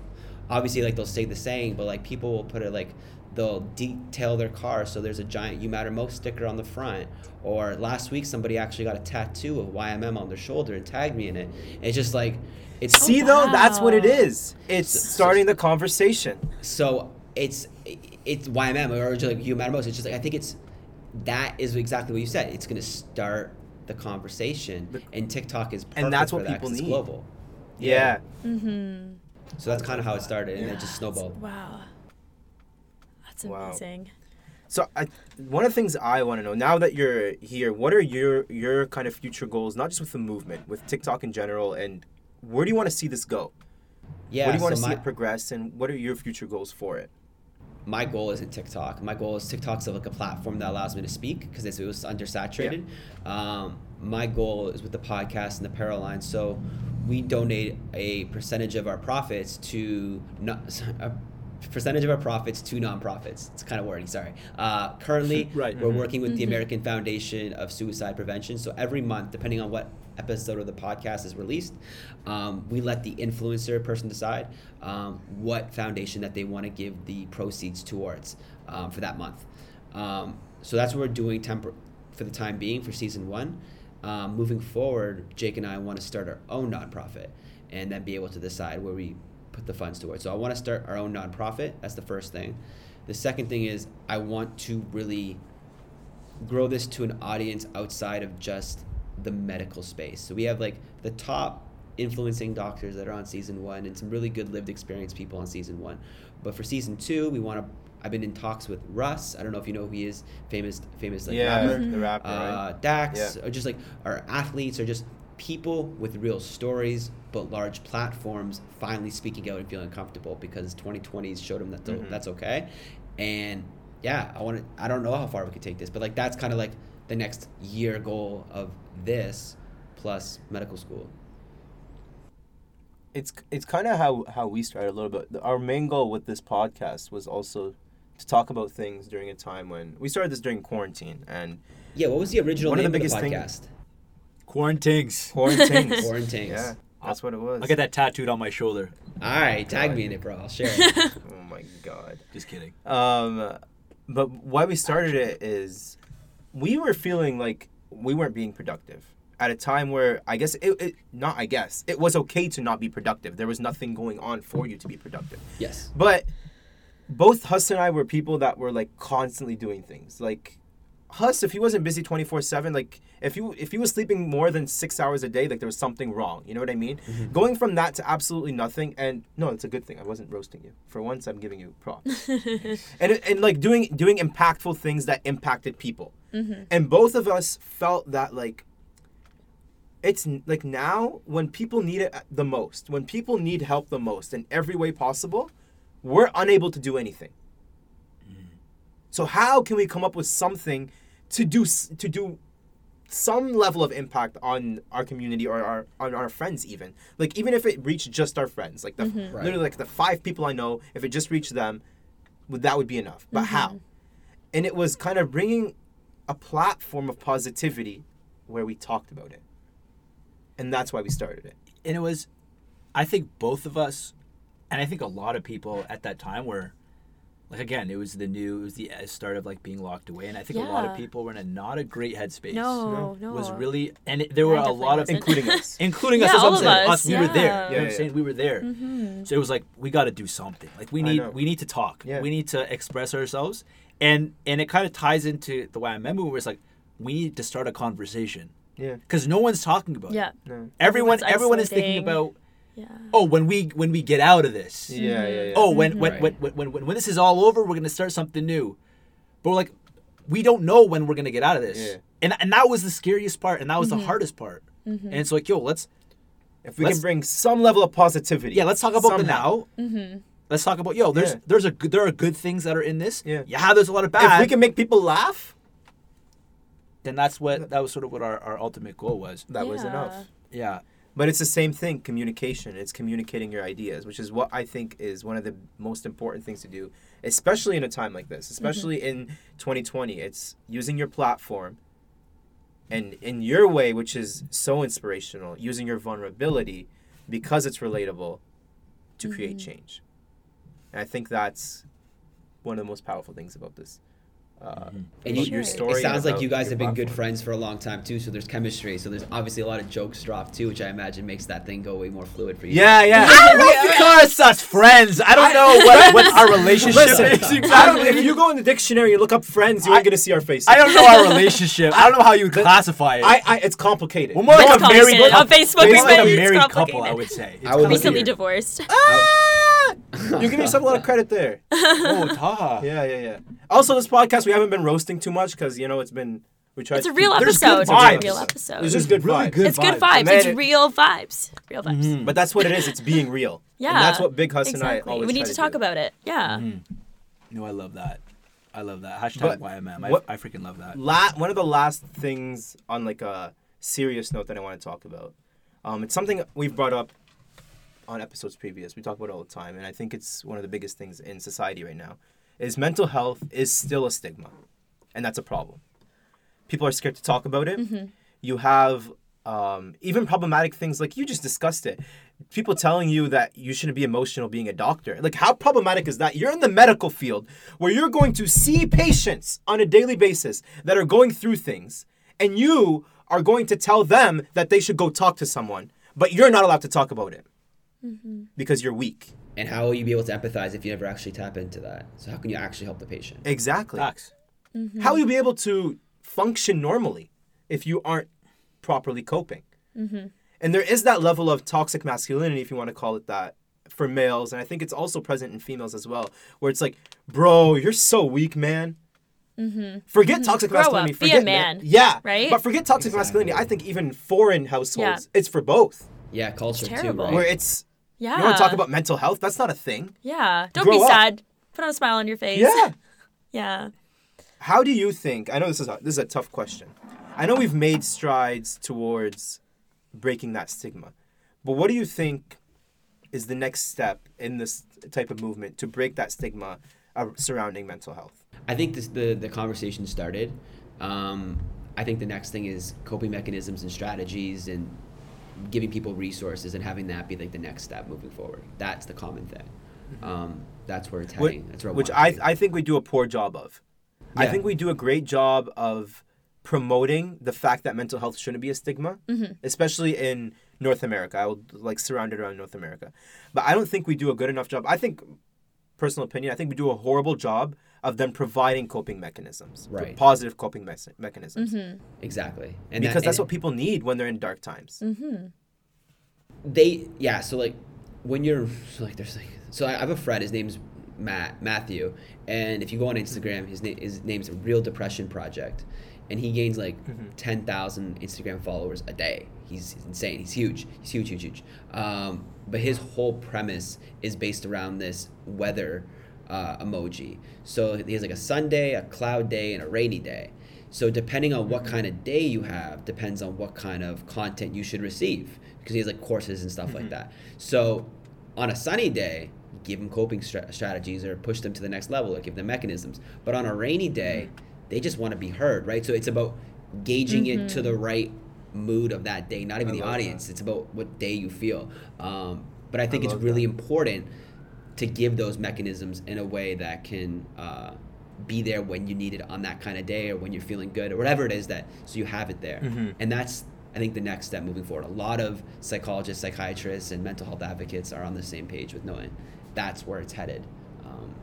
obviously like they'll say the saying, but like people will put it like they'll detail their car so there's a giant "You Matter Most" sticker on the front. Or last week somebody actually got a tattoo of YMM on their shoulder and tagged me in it. It's just like it's See though, that's what it is. wow. is. It's starting the conversation. so it's it's YMM or just like you matter most. It's just like I think it's that is exactly what you said. It's gonna start the conversation, The- and TikTok is perfect And that's for what that people 'cause need. It's global. Yeah. Mm-hmm. So that's kind of how it started, and it just snowballed. Wow. That's Wow. amazing. So I, one of the things I want to know now that you're here, what are your your kind of future goals? Not just with the movement, with TikTok in general, and where do you want to see this go? Yeah. where do you want so to see my, it progress, and what are your future goals for it? my goal isn't TikTok. My goal is TikTok's like a platform that allows me to speak because it was undersaturated. Um, my goal is with the podcast and the apparel line. So we donate a percentage of our profits to not, a percentage of our profits to nonprofits. It's kind of wordy. Sorry. Uh, currently, Right. we're Mhm. working with the Mhm. American Foundation of Suicide Prevention. So every month, depending on what episode of the podcast is released, um, we let the influencer person decide um, what foundation that they want to give the proceeds towards um, for that month. Um, so that's what we're doing for the time being for season one. Um, moving forward, Jake and I want to start our own nonprofit and then be able to decide where we put the funds towards. So I want to start our own nonprofit. That's the first thing. The second thing is I want to really grow this to an audience outside of just the medical space. So we have like the top influencing doctors that are on season one and some really good lived experience people on season one. But for season two, we want to. I've been in talks with Russ. I don't know if you know who he is. Famous, famous like yeah, rapper. the rapper. Uh, right? Dax, Yeah. or just like our athletes, or just people with real stories but large platforms finally speaking out and feeling comfortable because 2020's showed them that Mhm. that's okay. And yeah, I want to. I don't know how far we could take this, but like that's kind of like the next year goal of this plus medical school. it's it's kind of how how we started a little bit. Our main goal with this podcast was also to talk about things during a time when we started this during quarantine and Yeah, what was the original One of name the of the, biggest thing- podcast? Quarantines. quarantine. Quarantines. yeah, that's what it was. I'll get that tattooed on my shoulder. All right, tag me in it, bro. I'll share it. Oh my god. Just kidding. Um, but why we started it is we were feeling like we weren't being productive at a time where I guess it, it not I guess it was okay to not be productive. There was nothing going on for you to be productive. yes. But both Huss and I were people that were like constantly doing things. Like Huss, if he wasn't busy twenty four seven, like if you if he was sleeping more than six hours a day, like there was something wrong. You know what I mean? Mm-hmm. Going from that to absolutely nothing, and no, it's a good thing. I wasn't roasting you. For once, I'm giving you props. and and like doing doing impactful things that impacted people. Mm-hmm. And both of us felt that like it's like now when people need it uh, the most, when people need help the most in every way possible, we're unable to do anything. Mm. So how can we come up with something to do to do some level of impact on our community or our on our friends even? Like even if it reached just our friends like the mm-hmm. Right. literally like the five people I know if it just reached them would that would be enough. But mm-hmm. how? And it was kind of bringing a platform of positivity where we talked about it. And that's why we started it. And it was i think both of us and i think a lot of people at that time were like again it was the new it was the uh, start of like being locked away. And i think a lot of people were in a not a great headspace. No, no. was really and it, there were I a definitely lot of wasn't. including us. Including Yeah, us that's all I'm of saying. us, us we were there. yeah. you know what i'm Yeah, saying? we were there. Mm-hmm. so it was like we got to do something. Like we need we need to talk. Yeah. we need to express ourselves and and it kind of ties into the YMM movement where it's like we need to start a conversation yeah because no one's talking about Yeah. it no everyone Everyone's everyone is thinking about Yeah. oh when we when we get out of this yeah yeah yeah oh when when, Right. when, when when when when this is all over we're gonna start something new but we're like we don't know when we're gonna get out of this Yeah. and and that was the scariest part and that was Mm-hmm. the hardest part Mm. and it's like yo let's if we Let's- can bring some level of positivity yeah let's talk about somehow. the now let's talk about yo there's Yeah. there's a good there are good things that are in this Yeah. yeah there's a lot of bad if we can make people laugh then that's what that was sort of what our, our ultimate goal was that was enough yeah But it's the same thing, communication. It's communicating your ideas, which is what I think is one of the most important things to do, especially in a time like this, especially mm-hmm. in 2020. It's using your platform and in your way, which is so inspirational, using your vulnerability because it's relatable to create mm-hmm. change. And I think that's one of the most powerful things about this. Uh, And you, your story. it sounds like you guys have been good friends for a long time too. So there's chemistry. So there's obviously a lot of jokes dropped too, which I imagine makes that thing go way more fluid for you. Yeah, yeah. because such friends i don't know what, what our relationship Listen, is I don't, if you go in the dictionary and look up friends, you ain't gonna see our faces. i don't know our relationship i don't know how you would classify it I, I, it's complicated. we're more like a married complicated. couple. On Facebook, We're like a it's married couple i would say It's I would look Recently here. Divorced. You're giving yourself a lot of credit there. oh Taha. Yeah, yeah, yeah. Also, this podcast we haven't been roasting too much because you know it's been we tried. It's a real keep- There's episode. good It's a vibes. real episode. There's just good really vibes. good it's good vibes. vibes. Man, It's it- real vibes. Real vibes. Mm-hmm. But that's what it is. It's being real. Yeah. And that's what Big Huss exactly. and I always we need try to to talk do. about it. Yeah. No, I love that. I love that. Hashtag But YMM. what- I, I freaking love that. La- one of the last things on like a serious note that I want to talk about. Um, it's something we've brought up on episodes previous. We talk about it all the time, and I think it's one of the biggest things in society right now. Is mental health is still a stigma, and that's a problem. People are scared to talk about it. You have um, even problematic things like you just discussed it. People telling you that you shouldn't be emotional being a doctor. Like, how problematic is that? You're in the medical field where you're going to see patients on a daily basis that are going through things, and you are going to tell them that they should go talk to someone, but you're not allowed to talk about it Mm-hmm. because you're weak. And how will you be able to empathize if you never actually tap into that? So how can you actually help the patient? Exactly. Facts. Mm-hmm. How will you be able to function normally if you aren't properly coping? Mm-hmm. And there is that level of toxic masculinity, if you want to call it that, for males, and I think it's also present in females as well, where it's like, bro, you're so weak, man. Forget toxic Grow up. masculinity. Be a Forget man, Yeah. right? But forget toxic masculinity. I think even foreign households, it's for both. Yeah, culture too, terrible. right? Where it's Yeah. you want to talk about mental health? That's not a thing. Yeah. Don't Grow be up. sad. Put on a smile on your face. Yeah. Yeah. How do you think? I know this is a, this is a tough question. I know we've made strides towards breaking that stigma, but what do you think is the next step in this type of movement to break that stigma uh, surrounding mental health? I think this, the the conversation started. Um, I think the next thing is coping mechanisms and strategies and giving people resources and having that be like the next step moving forward. That's the common thing. Um, that's where it's Wh- heading. That's where I which I it to be. I think we do a poor job of. I think we do a great job of promoting the fact that mental health shouldn't be a stigma, especially in North America. I would like surrounded around North America, but I don't think we do a good enough job. I think, personal opinion, I think we do a horrible job of them providing coping mechanisms, Right. Positive coping mes- mechanisms, mm-hmm. exactly. And because that, that's what people need when they're in dark times. Mm-hmm. they yeah so like when you're so like there's like so I have a friend his name's Matt Matthew and if you go on Instagram his name his name's Real Depression Project and he gains like mm-hmm. 10,000 Instagram followers a day. He's insane. He's huge. He's huge huge huge. Um, but his whole premise is based around this weather uh, emoji so he has like a Sunday a cloud day and a rainy day so depending on what kind of day you have depends on what kind of content you should receive because he has like courses and stuff like that. So on a sunny day, give them coping stra- strategies or push them to the next level or give them mechanisms. But on a rainy day, they just want to be heard, right? So it's about gauging it to the right mood of that day, not even I the audience. It's about what day you feel. Um, but I think it's love really important to give those mechanisms in a way that can uh, be there when you need it on that kind of day or when you're feeling good or whatever it is that so you have it there. And that's i think the next step moving forward. A lot of psychologists psychiatrists and mental health advocates are on the same page with knowing that's where it's headed. Um,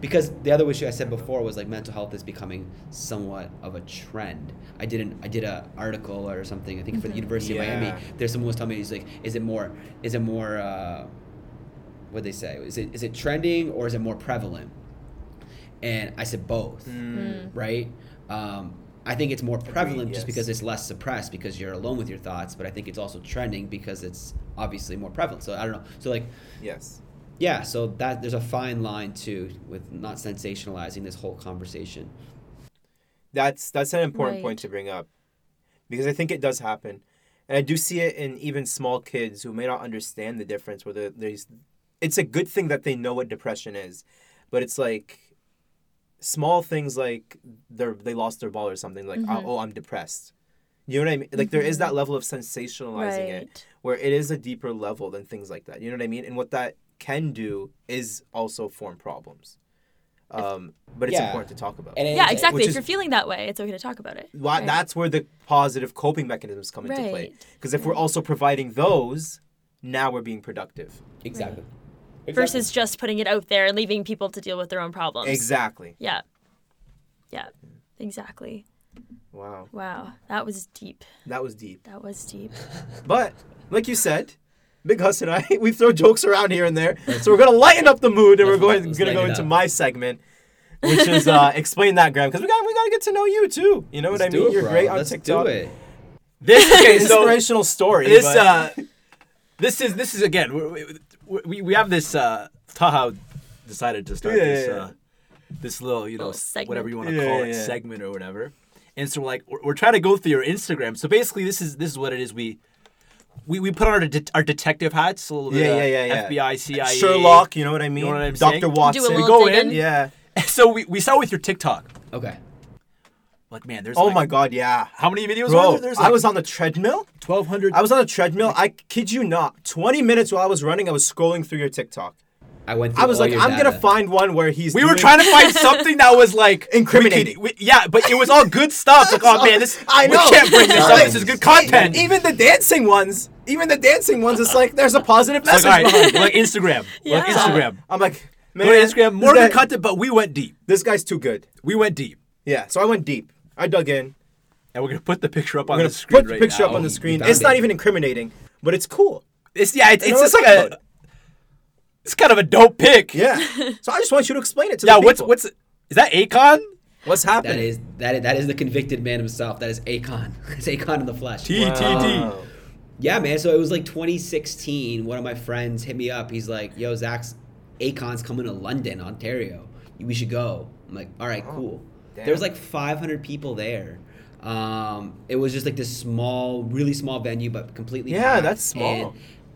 because the other issue i said before was like mental health is becoming somewhat of a trend. I did an i did a article or something i think for the university Yeah. of miami there's someone was telling me he's like is it more is it more uh, what they say is it is it trending or is it more prevalent and i said both Mm. right um, i think it's more prevalent just yes. because it's less suppressed because you're alone with your thoughts but i think it's also trending because it's obviously more prevalent so i don't know so like Yes. yeah so that there's a fine line too with not sensationalizing this whole conversation That's that's an important Right. point to bring up because I think it does happen, and I do see it in even small kids who may not understand the difference. Where there- there's, it's a good thing that they know what depression is, but it's like small things like they they lost their ball or something like Mm-hmm. oh I'm depressed. You know what I mean? Like there is that level of sensationalizing it where it is a deeper level than things like that. You know what I mean? And what that can do is also form problems. Um, but it's Yeah. important to talk about. And it- Yeah, exactly. which If is- you're feeling that way, it's okay to talk about it. Why, Right. That's where the positive coping mechanisms come into play. Because if we're also providing those, now we're being productive. exactly versus just putting it out there and leaving people to deal with their own problems. Exactly. Yeah. Yeah. Exactly. Wow. Wow. That was deep. That was deep. That was deep. But like you said, Big Huss and I, we throw jokes around here and there. So we're gonna lighten up the mood, and we're going gonna go lighten into my segment, which is uh, explain that, Graham, because we got we got to get to know you too. You know what Let's I mean? it, You're bro. great on Let's TikTok. do it This okay, so Inspirational story. this but- uh, this is this is again we we, we have this uh Taha decided to start Yeah, this yeah, yeah. uh this little you know Little segment. whatever you want to call yeah, it yeah. segment or whatever and so we're like we're, we're trying to go through your Instagram so basically this is this is what it is we we, we put on our, de- our detective hats a little bit Yeah, of yeah, yeah, yeah. FBI CIA Sherlock. You know what I mean? You know what I'm Doctor saying? Watson. Do a we little go digging. in yeah. so we, we start with your TikTok okay Like man, there's Oh like- my god, yeah. How many videos? Bro, were there? There's I was on the treadmill. twelve hundred. I was on the treadmill. I kid you not. 20 minutes while I was running, I was scrolling through your TikTok. I went. I was like, I'm data. gonna find one where he's. We were trying to find something that was like we Incriminating. could- we- yeah, but it was all good stuff. Like, oh man, this I know. we can't bring this up. This is good content. Even the dancing ones, even the dancing ones, it's like there's a positive message like, all right, behind like Instagram, like Yeah. Instagram. I'm like, man, Go to Instagram, more this good guy- content, but we went deep. This guy's too good. We went deep, Yeah, so I went deep. I dug in. and we're gonna put the picture up on gonna the screen put the right picture now. up on the screen. It's not even incriminating, but it's cool. It's yeah, it's, You it's know just like I'm a. It's kind of a dope pic. Yeah. so I just want you to explain it to me. Yeah. the What's people. what's is that Akon? what's happening? That is that is, that is the convicted man himself. That is Akon. It's Akon in the flesh. T T T. Yeah, man. So it was like 2016. One of my friends hit me up. He's like, "Yo, Zach's Akon's coming to London, Ontario. We should go." I'm like, "All right, oh. cool." Damn. There was like 500 people there. Um, it was just like this small, really small venue, but completely. Yeah, packed. that's small. And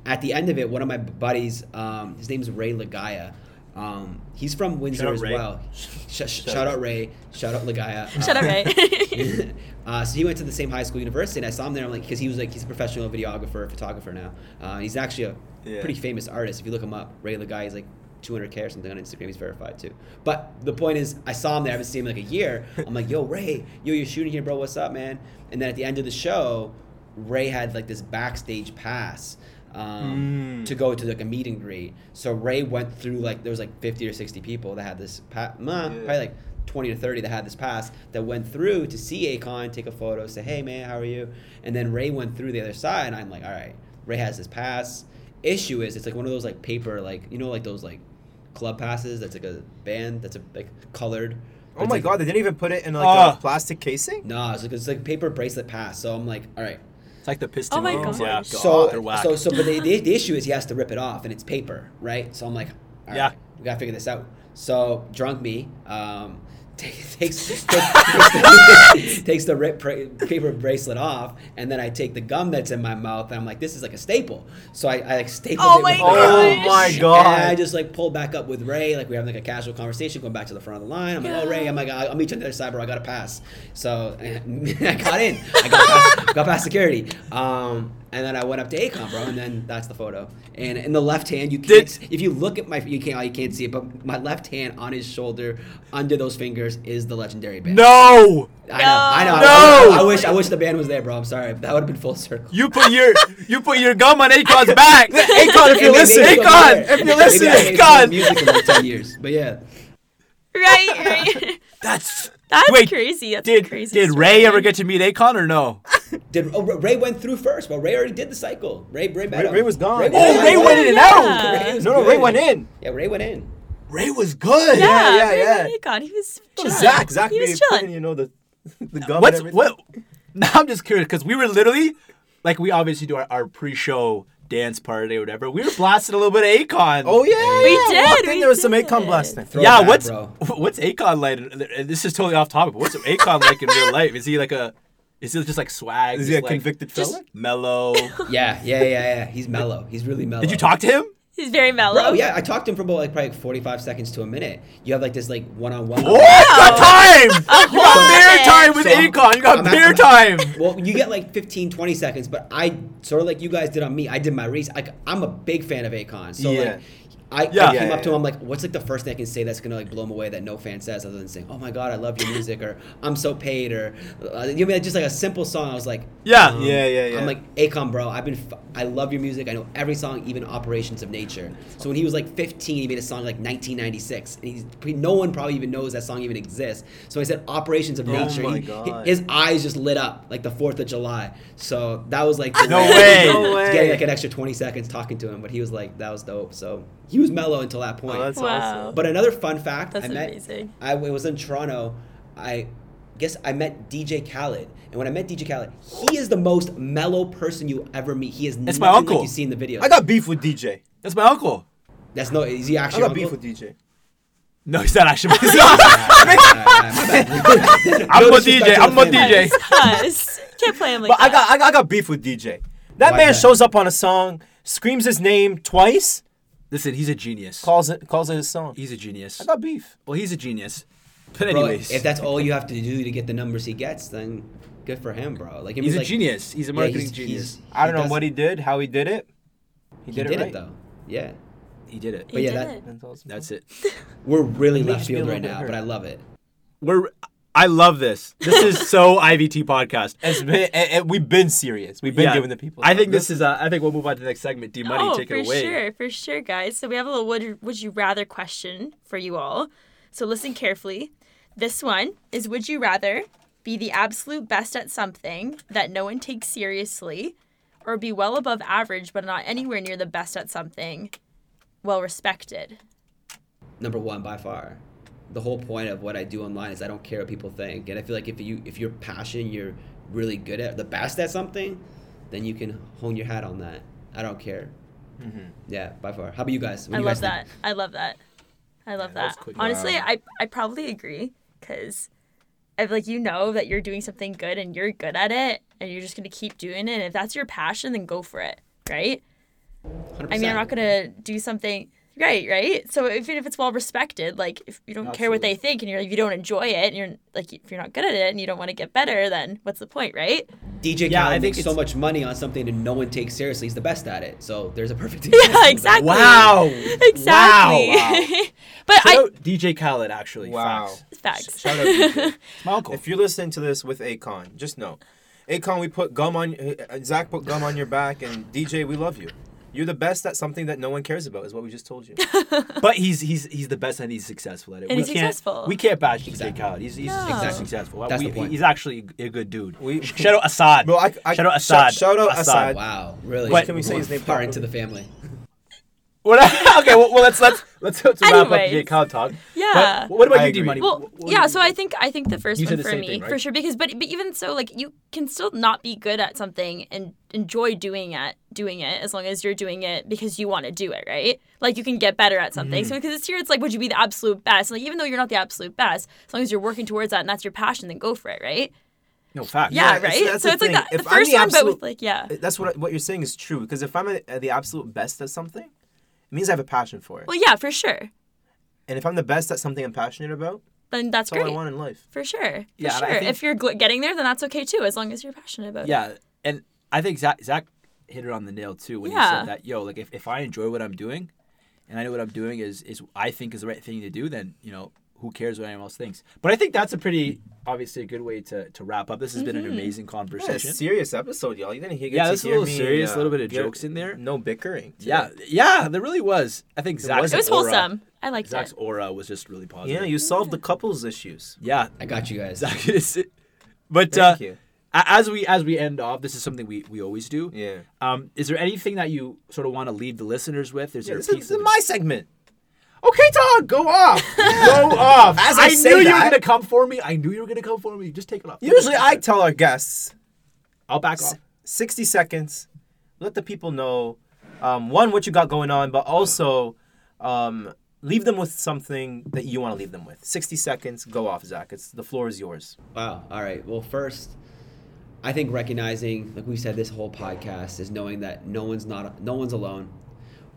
at the end of it, one of my buddies, um, his name's Ray Lagaya. Um, he's from Windsor out as Ray. well. Sh- sh- shout out Ray. Shout out Lagaya. Shut up, Um, Ray. uh, so he went to the same high school university, and I saw him there. I'm like, because he was like, he's a professional videographer, photographer now. Uh, he's actually a Yeah. pretty famous artist. If you look him up, Ray the guy, he's like 200k or something on Instagram. He's verified too. But the point is, I saw him there. I haven't seen him in like a year. I'm like, yo, Ray, yo, you're shooting here, bro. What's up, man? And then at the end of the show, Ray had like this backstage pass. Um, to go to like a meet and greet. So Ray went through like there was like 50 or 60 people that had this pass. Probably like 20 to 30 that had this pass that went through to see Akon, take a photo, say, hey man, how are you? And then Ray went through the other side, and I'm like, all right, Ray has this pass. Issue is, it's like one of those like paper, like, you know, like those like club passes that's like a band that's a, like colored. Oh my like- god, they didn't even put it in like Ah. a plastic casing? No, it's like, it's like paper bracelet pass. So I'm like, all right. It's like the piston. Oh my ones, gosh. Yeah. So, so, so, but the, the, the issue is he has to rip it off, and it's paper, right? So I'm like, all right, Yeah. we gotta figure this out. So drunk me um, takes takes, takes, takes the rip paper bracelet off, and then I take the gum that's in my mouth, and I'm like, this is like a staple. So I, I like staple Oh it my with. Oh gum. my And I just like pulled back up with Ray, like we have like a casual conversation, going back to the front of the line. I'm like, oh Ray, I'm like, I'll I'll meet you on the other side, bro. I got to pass. So I got in, I got past, got past security, um, and then I went up to Akon, bro, and then that's the photo. And in the left hand, you can't. Did- if you look at my, you can't, you can't see it, but my left hand on his shoulder, under those fingers, is the legendary band. no, I know, I know. No! I, I wish, I wish the band was there, bro. I'm sorry, that would have been full circle. you put your you put your gum on Akon's back. Akon, if you're maybe listening, it's Akon, if you're Maybe I listening, made Akon. Music in like ten years, but yeah. right, right. That's That's Wait, crazy. That's did crazy. did story. Ray ever get to meet Akon or no? Did oh, Ray went through first? Well, Ray already did the cycle. Ray, Ray, met Ray- him. Ray was gone. Oh, Ray went in and Yeah. out. Ray No, no, Ray went in. Yeah, Ray went in. Ray was good. Yeah, yeah, Ray yeah. Ray God, he was Oh, chilling. Zach, Zach, he was putting, chilling. you know, the, the gum What's and everything. what? Now I'm just curious because we were literally like we obviously do our, our pre-show dance party or whatever. We were blasting a little bit of Akon. Oh, yeah. We yeah. did, Walked in, we there was some did. Akon blasting. Throwback, yeah. What's bro. what's Akon like? and This is totally off topic. But what's Akon like in real life? Is he like a? Is he just like swag? Is he a like, convicted just- fella? mellow? Yeah, yeah, yeah, yeah. He's mellow. He's really mellow. Did you talk to him? He's very mellow. Bro, yeah, I talked to him for about like probably like 45 seconds to a minute. You have like this like one-on-one. Oh, you time! You got beer time with So Akon. You got I'm- beer I'm- time. Well, you get like 15, 20 seconds, but I sort of like you guys did on me. I did my research. Like, I'm a big fan of Akon, so Yeah. like. I, Yeah. I came Yeah, up to him. I'm like, "What's like the first thing I can say that's gonna like blow him away that no fan says other than saying, oh my god, I love your music,' or I'm so paid,' or uh, you know, just like a simple song." I was like, Yeah. um, Yeah, yeah, yeah. I'm like, Akon, bro. I've been, f- I love your music. I know every song, even Operations of Nature. So when he was like 15, he made a song like 1996, and he's no one probably even knows that song even exists. So I said Operations of Oh Nature. my he- God. his eyes just lit up like the Fourth of July. So that was like No way. No way. Getting like an extra 20 seconds talking to him, but he was like, that was dope. So he was mellow until that point. Oh, that's Wow. awesome. But another fun fact, That's I met, amazing. I it was in Toronto. I guess I met DJ Khaled, and when I met DJ Khaled, he is the most mellow person you ever meet. He is It's my uncle. like you see in the video. I got beef with DJ. That's my uncle. That's no. Is he actually? I got your beef with DJ. No, he's not actually. Alright, alright, my bad. I'm No a DJ. I'm the a. DJ. Us. Can't play him like But I that. got, I got I got beef with DJ. That Why man that? shows up on a song, screams his name twice, Listen, he's a genius. calls it calls it his song. He's a genius. I got beef. Well, he's a genius. But Bro, anyways, if that's all you have to do to get the numbers he gets, then good for him, bro. Like he's a like, genius. He's a yeah, marketing he's- genius. he's- I don't know does- what he did, how he did it. He, He did, did, it right. it though. Yeah, he did it. But He yeah, did that- it. That's it. we're really left field right now, hurt. but I love it. We're. I love this. This is so IVT podcast. It's been, and, and we've been serious. We've been Yeah. giving the people. I think stuff. this is. Uh, I think we'll move on to the next segment. D Money, oh, take it away. for sure, for sure, guys. So we have a little would would you rather question for you all. So listen carefully. This one is: Would you rather be the absolute best at something that no one takes seriously, or be well above average but not anywhere near the best at something, well respected? Number one by far. The whole point of what I do online is I don't care what people think, and I feel like if you if you're passionate, you're really good at the best at something, then you can hone your hat on that. I don't care. Mm-hmm. Yeah, by far. How about you guys? What I do you love guys that. I love that. I love that that. Honestly, Wow. I I probably agree because. If like you know that you're doing something good and you're good at it and you're just gonna keep doing it and if that's your passion then go for it right Think? I mean, I'm not gonna do something right, right. So even if it's well respected, like if you don't care what they think and you're if you don't enjoy it and you're like if you're not good at it and you don't want to get better, then what's the point, right? DJ Yeah, Khaled I think makes so much money on something that no one takes seriously. He's the best at it. So there's a perfect example. Yeah, exactly. Wow. Exactly. Wow. but Shout I out DJ Khaled, actually. Wow. Facts. facts. Shout out DJ. My uncle. If you're listening to this with Akon, just know, Akon, we put gum on. uh, Zach put gum on your back, and DJ, we love you. You're the best at something that no one cares about, is what we just told you. But he's he's he's the best and he's successful at it. And we he's can't successful. we can't bash DJ Exactly. Khaled. He's he's No. exactly successful. That's We- the point. He's actually a good dude. We- shout out Assad. Bro, I- I- shout out Assad. shout out Assad. Wow, really? But- Can we say his name far properly? into the family? What- okay, well, well let's let's let's, let's wrap up Anyways. DJ Khaled talk. Yeah. But what about I you, D. Money? Well, What- what yeah. So I think? think I think the first one the for me, thing, right? for sure, because but but even so, like you can still not be good at something and enjoy doing it, doing it as long as you're doing it because you want to do it, right? Like you can get better at something. Mm-hmm. So because it's here, it's like, would you be the absolute best? Like even though you're not the absolute best, as long as you're working towards that and that's your passion, then go for it, right? no fact. Yeah, that's- right. that's so the it's like thing. that, the If I'm first the one, but with like yeah, That's what what you're saying is true. Because if I'm at the absolute best at something, it means I have a passion for it. well, yeah, for sure. And if I'm the best at something I'm passionate about, Then that's that's all. I want in life. For sure. For Yeah, sure. think- if you're gl- getting there, then that's okay too, as long as you're passionate about it. Yeah, and I think Zach Zach hit it on the nail too when he said that. Yo, like if, if I enjoy what I'm doing, and I know what I'm doing is is I think is the right thing to do, then you know who cares what anyone else thinks. But I think that's a pretty obviously a good way to to wrap up. This has been an Mm-hmm. amazing Yeah, conversation. serious episode, y'all. You didn't hear. Yeah, get that's to a hear little me, serious, a uh, little bit of get- jokes in there. No bickering. today. Yeah, yeah, there really was. I think Zach's was. It was aura, wholesome. I liked Zach's it. aura was just really positive. Yeah, you solved the couples issues. yeah, I got you guys. Zach is. But uh, you. as we as we end off, this is something we, we always do. Yeah. Um, is there anything that you sort of want to leave the listeners with? Is Yeah, there this a is, this is my segment. Okay, Todd, go off. go off. As I, I say knew you were gonna come for me. I knew you were gonna come for me. Just take it off. usually I tell our guests I'll back off. 60 seconds. Let the people know, um, one, what you got going on, but also um, leave them with something that you want to leave them with. 60 seconds. Go off, Zach. It's the floor is yours. Wow. All right. Well, first, I think recognizing, like we said, this whole podcast is knowing that no one's not, no one's alone.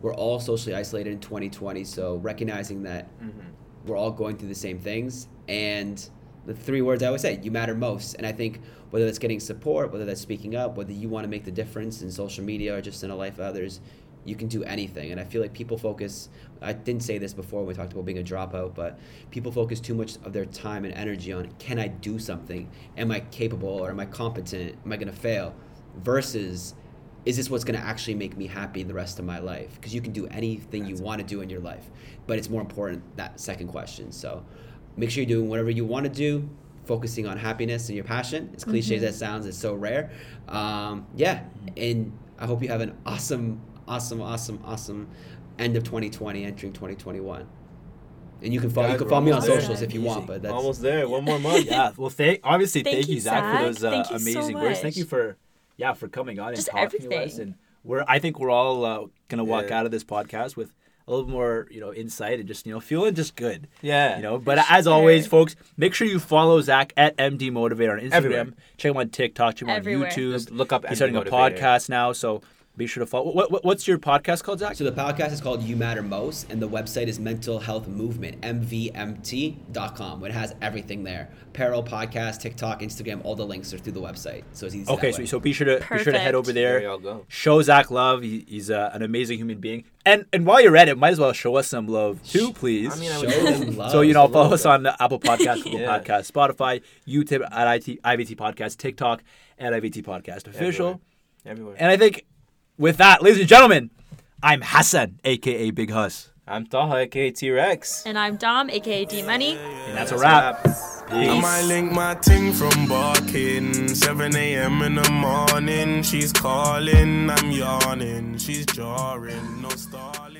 We're all socially isolated in 2020, so recognizing that mm-hmm. we're all going through the same things, and the three words I always say, you matter most. And I think whether that's getting support, whether that's speaking up, whether you want to make the difference in social media or just in the life of others, you can do anything. And I feel like people focus, I didn't say this before when we talked about being a dropout, but people focus too much of their time and energy on can I do something? Am I capable or am I competent? Am I going to fail? Versus, is this what's going to actually make me happy the rest of my life? Because you can do anything you want to do in your life, but it's more important that second question. So make sure you're doing whatever you want to do, focusing on happiness and your passion. As cliche as that sounds, it's so rare. Um, yeah, and I hope you have an awesome, awesome, awesome, awesome end of 2020, entering 2021. And you can follow, you can follow me on there. socials if you Easy. want, but that's Almost there. One more month. Yeah. Well, thank obviously Thank thank, you, you, Zach, for those uh, Thank you so amazing words. Thank you for yeah for coming on Just and talking to us. And we're I think we're all uh, gonna walk Yeah. out of this podcast with a little more you know insight and just you know feeling just good. Yeah. You know, but as always, folks, make sure you follow Zach at MD Motivator on Instagram. Everywhere. Check him on TikTok. Check him on Everywhere. YouTube. Just look up He's MD starting a podcast now, so Be sure to follow. What, what, what's your podcast called, Zach? So the podcast is called You Matter Most, and the website is Mental Health Movement, MVMT.com. It has everything there. Apparel, podcast, TikTok, Instagram, all the links are through the website. So it's easy. Okay, so, so be sure to be sure to head over There there. go. Show Zach love. He, he's uh, an amazing human being. And and while you're at it, might as well show us some love too, please. I mean, I Show would love. so you know, follow us on the Apple Podcast, Google Yeah. Podcast, Spotify, YouTube at IT, IVT Podcast, TikTok at IVT Podcast official. Everywhere. Everywhere. And I think with that, ladies and gentlemen, I'm Hassan, aka Big Huss, I'm Taha, aka T Rex. And I'm Dom, aka D Money. and that's a wrap. I might link my ting from barking. 7 a.m. in the morning. She's calling, I'm yawning. She's jarring, no stalling.